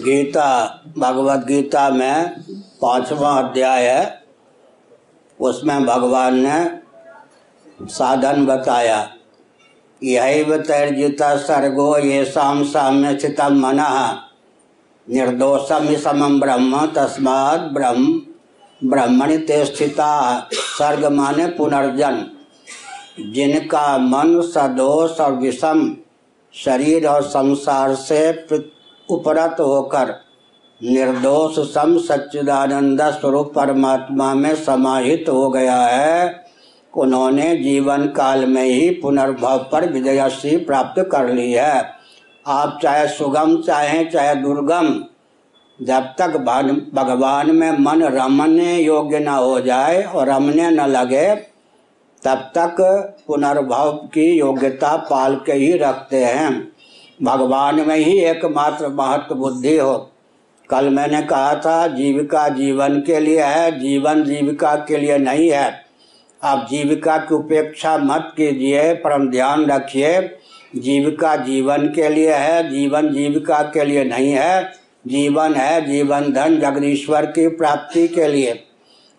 गीता, भगवत गीता में पांचवा अध्याय है। उसमें भगवान ने साधन बताया। यही तैर्जिता सर्गो ये शाम साम्य स्थित मन निर्दोषम समम ब्रह्म, तस्मात् ब्रह्म, ब्रह्मणि ते स्थिता। सर्ग माने पुनर्जन। जिनका मन सदोष और विषम, शरीर और संसार से उपरत होकर निर्दोष सम सच्चिदानंद स्वरूप परमात्मा में समाहित हो गया है। उन्होंने जीवन काल में ही पुनर्भव पर विजयश्री प्राप्त कर ली है। आप चाहे सुगम, चाहे चाहे दुर्गम, जब तक भगवान में मन रमने योग्य न हो जाए और रमने न लगे, तब तक पुनर्भव की योग्यता पाल के ही रखते हैं। भगवान में ही एकमात्र महत्व बुद्धि हो। कल मैंने कहा था, जीविका जीवन के लिए है, जीवन जीविका के लिए नहीं है। आप जीविका की उपेक्षा मत कीजिए, परम ध्यान रखिए। जीविका जीवन के लिए है, जीवन जीविका के लिए नहीं है। जीवन है जीवन धन जगदीश्वर की प्राप्ति के लिए।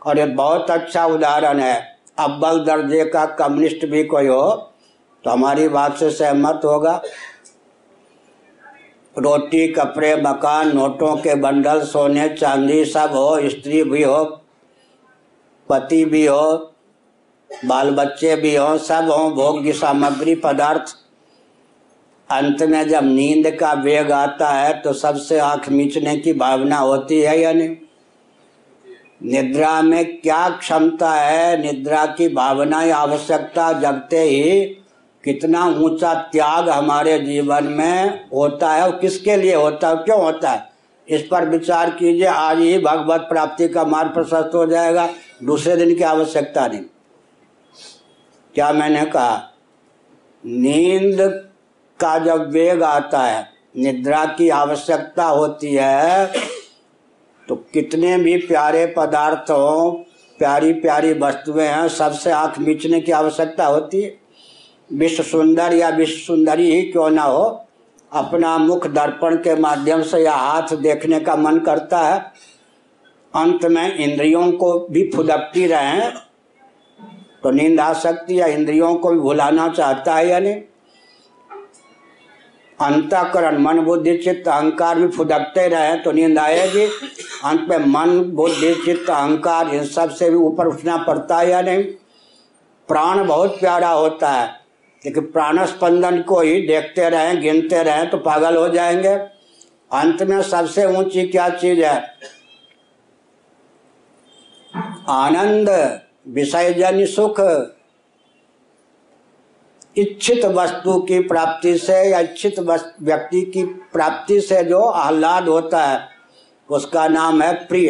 और ये बहुत अच्छा उदाहरण है। अव्वल दर्जे का कम्युनिस्ट भी कोई हो तो हमारी बात से सहमत होगा। रोटी, कपड़े, मकान, नोटों के बंडल, सोने, चांदी सब हो, स्त्री भी हो, पति भी हो बाल बच्चे भी हो, सब हो, भोग्य सामग्री, पदार्थ। अंत में जब नींद का वेग आता है तो सबसे आँख मीचने की भावना होती है या नहीं? निद्रा में क्या क्षमता है? निद्रा की भावना या आवश्यकता जगते ही कितना ऊँचा त्याग हमारे जीवन में होता है और किसके लिए होता है क्यों होता है? इस पर विचार कीजिए, आज ही भगवत प्राप्ति का मार्ग प्रशस्त हो जाएगा, दूसरे दिन की आवश्यकता नहीं। क्या मैंने कहा? नींद का जब वेग आता है, निद्रा की आवश्यकता होती है तो कितने भी प्यारे पदार्थ हो प्यारी प्यारी वस्तुएँ हैं, सबसे आँख मीचने की आवश्यकता होती है। विश्व सुंदर या विश्व सुंदरी ही क्यों ना हो, अपना मुख दर्पण के माध्यम से या हाथ देखने का मन करता है, अंत में इंद्रियों को भी फुदकती रहे तो नींद आ सकती है, इंद्रियों को भी भुलाना चाहता है या नहीं? अंतकरण, मन बुद्धि, चित्त, अहंकार भी फुदकते रहे तो नींद आएगी। अंत में मन, बुद्धि, चित्त, अहंकार, इन सबसे भी ऊपर उठना पड़ता है या नहीं? प्राण बहुत प्यारा होता है। लेकिन प्राण स्पंदन को ही देखते रहें, गिनते रहें तो पागल हो जाएँगे। अंत में सबसे ऊँची क्या चीज़ है? आनंद विषयजन्य सुख। इच्छित वस्तु की प्राप्ति से या इच्छित व्यक्ति की प्राप्ति से जो आह्लाद होता है, उसका नाम है प्रिय।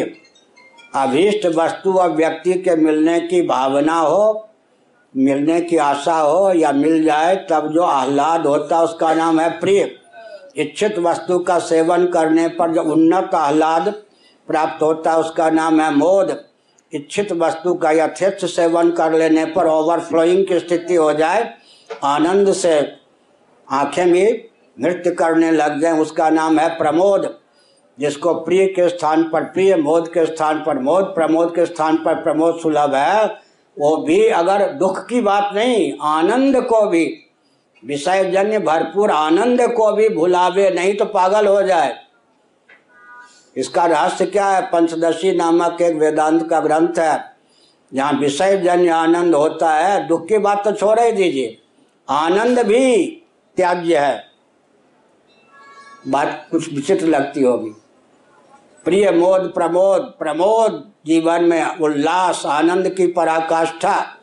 अभीष्ट वस्तु और व्यक्ति के मिलने की भावना हो मिलने की आशा हो या मिल जाए, तब जो आह्लाद होता है, उसका नाम है प्रिय। इच्छित वस्तु का सेवन करने पर जो उन्नत आह्लाद प्राप्त होता है, उसका नाम है मोद। इच्छित वस्तु का यथेच्छ सेवन कर लेने पर ओवरफ्लोइंग की स्थिति हो जाए, आनंद से आँखें भी नृत्य करने लग जाए, उसका नाम है प्रमोद। जिसको प्रिय के स्थान पर प्रिय, मोद के स्थान पर मोद, प्रमोद के स्थान पर प्रमोद सुलभ है वो भी अगर दुख की बात नहीं, आनंद को भी। विषय जन्य भरपूर आनंद को भी भुलावे, नहीं तो पागल हो जाए। इसका रहस्य क्या है? पंचदशी नामक एक वेदांत का ग्रंथ है, जहाँ विषय जन्य आनंद होता है। दुख की बात तो छोड़ ही दीजिए। आनंद भी त्याज्य है। बात कुछ विचित्र लगती होगी। प्रिय मोद प्रमोद प्रमोद जीवन में उल्लास, आनंद की पराकाष्ठा।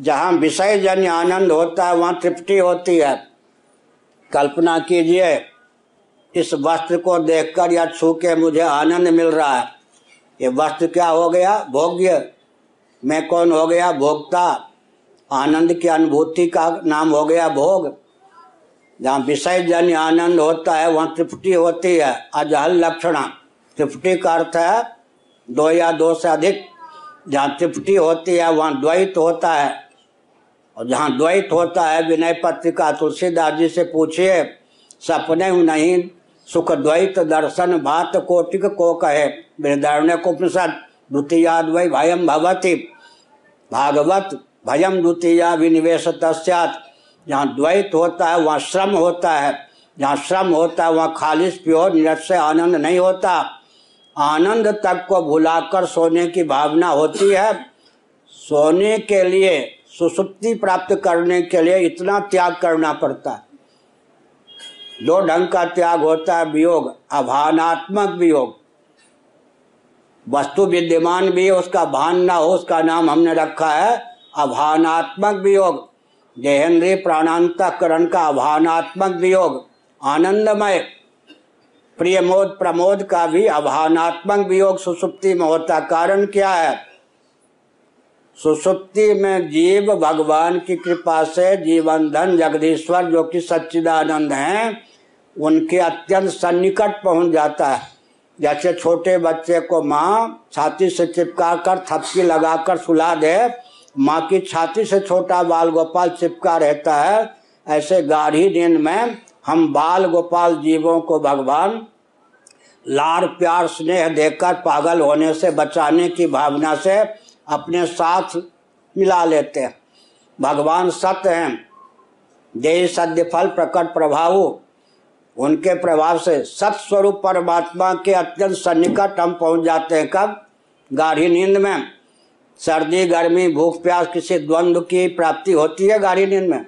जहाँ विषय जन्य आनंद होता है, वहाँ तृप्ति होती है। कल्पना कीजिए, इस वस्त्र को देखकर या छू के मुझे आनंद मिल रहा है। ये वस्त्र क्या हो गया? भोग्य। मैं कौन हो गया? भोगता आनंद की अनुभूति का नाम हो गया भोग। जहाँ विषय जन आनंद होता है, वहाँ तृप्ति होती है अजहल लक्षणा। तृप्ति का अर्थ है, दो या दो से अधिक। जहाँ तृप्ति होती है, वहाँ द्वैत होता है। और जहाँ द्वैत होता है, विनय पत्रिका तुलसीदास जी से पूछिए, सपने नहीं, सुख द्वैत दर्शन भात कोटिक को कहे। वृदारण्य उपनिषद द्वितीयाद वै भयम भवती। भागवत भयम द्वितीया विनिवेश तस्यात। जहाँ द्वैत होता है, वहाँ श्रम होता है। जहाँ श्रम होता है, वहाँ खालिश, प्योर निरस्य आनंद नहीं होता। आनंद तक को भुलाकर सोने की भावना होती है। सोने के लिए, सुसुप्ति प्राप्त करने के लिए इतना त्याग करना पड़ता है। दो ढंग का त्याग होता है, वियोग अभानात्मक वियोग। वस्तु विद्यमान भी उसका भान ना हो, उसका नाम हमने रखा है अभानात्मक वियोग। देहेंद्रीय प्राणांतकरण का अभानात्मक वियोग, आनंदमय। प्रियमोद प्रमोद का भी अभानात्मक वियोग सुसुप्ति में होता। कारण क्या है? सुसुप्ति में जीव भगवान की कृपा से जीवन धन जगदीश्वर, जो कि सच्चिदानंद हैं, उनके अत्यंत सन्निकट पहुँच जाता है। जैसे छोटे बच्चे को माँ छाती से चिपका कर थपकी लगाकर सुला दे माँ की छाती से छोटा बाल गोपाल चिपका रहता है, ऐसे गाढ़ी नींद में हम बाल गोपाल जीवों को भगवान लार प्यार स्नेह देकर पागल होने से बचाने की भावना से अपने साथ मिला लेते हैं। भगवान सत्य हैं। जय सद्य फल प्रकट प्रभाव, उनके प्रभाव से सत्स्वरूप परमात्मा के अत्यंत सन्निकट हम पहुँच जाते हैं कब? गाढ़ी नींद में। सर्दी, गर्मी, भूख, प्यास किसी द्वंद्व की प्राप्ति होती है गाढ़ी नींद में?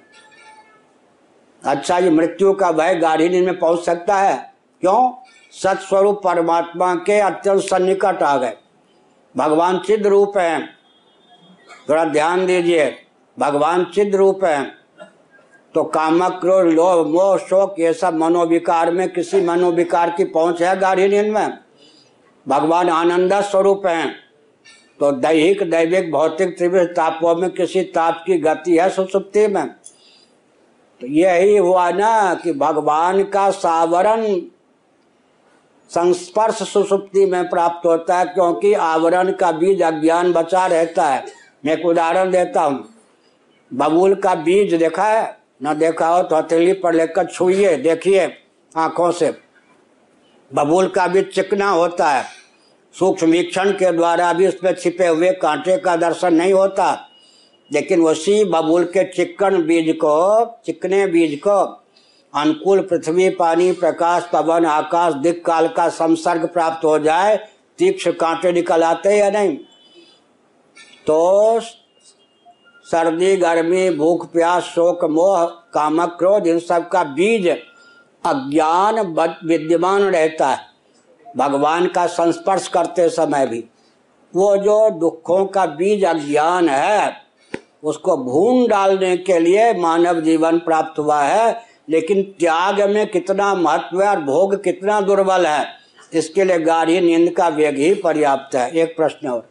अच्छा ये मृत्यु का भय गाढ़ी नींद में पहुँच सकता है। क्यों? सत्स्वरूप परमात्मा के अत्यंत सन्निकट आ गए। भगवान सिद्ध रूप है। थोड़ा ध्यान दीजिए। भगवान सिद्ध रूप है। तो कामक क्रोध लोभ, मोह, शोक, ये सब मनोविकार में किसी मनोविकार की पहुँच है गाढ़ी नींद में? भगवान आनंद स्वरूप हैं। तो दैहिक, दैविक, भौतिक त्रिवृह तापों में किसी ताप की गति है सुसुप्ति में। तो यही हुआ ना कि भगवान का सावरण संस्पर्श सुसुप्ति में प्राप्त होता है, क्योंकि आवरण का बीज अज्ञान बचा रहता है। मैं एक उदाहरण देता हूँ। बबूल का बीज देखा है? न देखा हो तो हथेली पर लेकर छुइए, देखिए आँखों से। बबूल का बीज चिकना होता है। सूक्ष्म वीक्षण के द्वारा भी उसमें छिपे हुए कांटे का दर्शन नहीं होता। लेकिन उसी बबूल के चिकन बीज को, चिकने बीज को, अनुकूल पृथ्वी, पानी, प्रकाश, पवन, आकाश दिक काल का संसर्ग प्राप्त हो जाए, तीक्ष्ण कांटे निकल आते या नहीं? तो सर्दी, गर्मी, भूख, प्यास, शोक, मोह कामक क्रोध इन सब का बीज अज्ञान विद्यमान रहता है। भगवान का संस्पर्श करते समय भी, वो जो दुखों का बीज अज्ञान है, उसको भून डालने के लिए मानव जीवन प्राप्त हुआ है, लेकिन त्याग में कितना महत्व है और भोग कितना दुर्बल है, इसके लिए गाढ़ी नींद का वेग ही पर्याप्त है। एक प्रश्न और।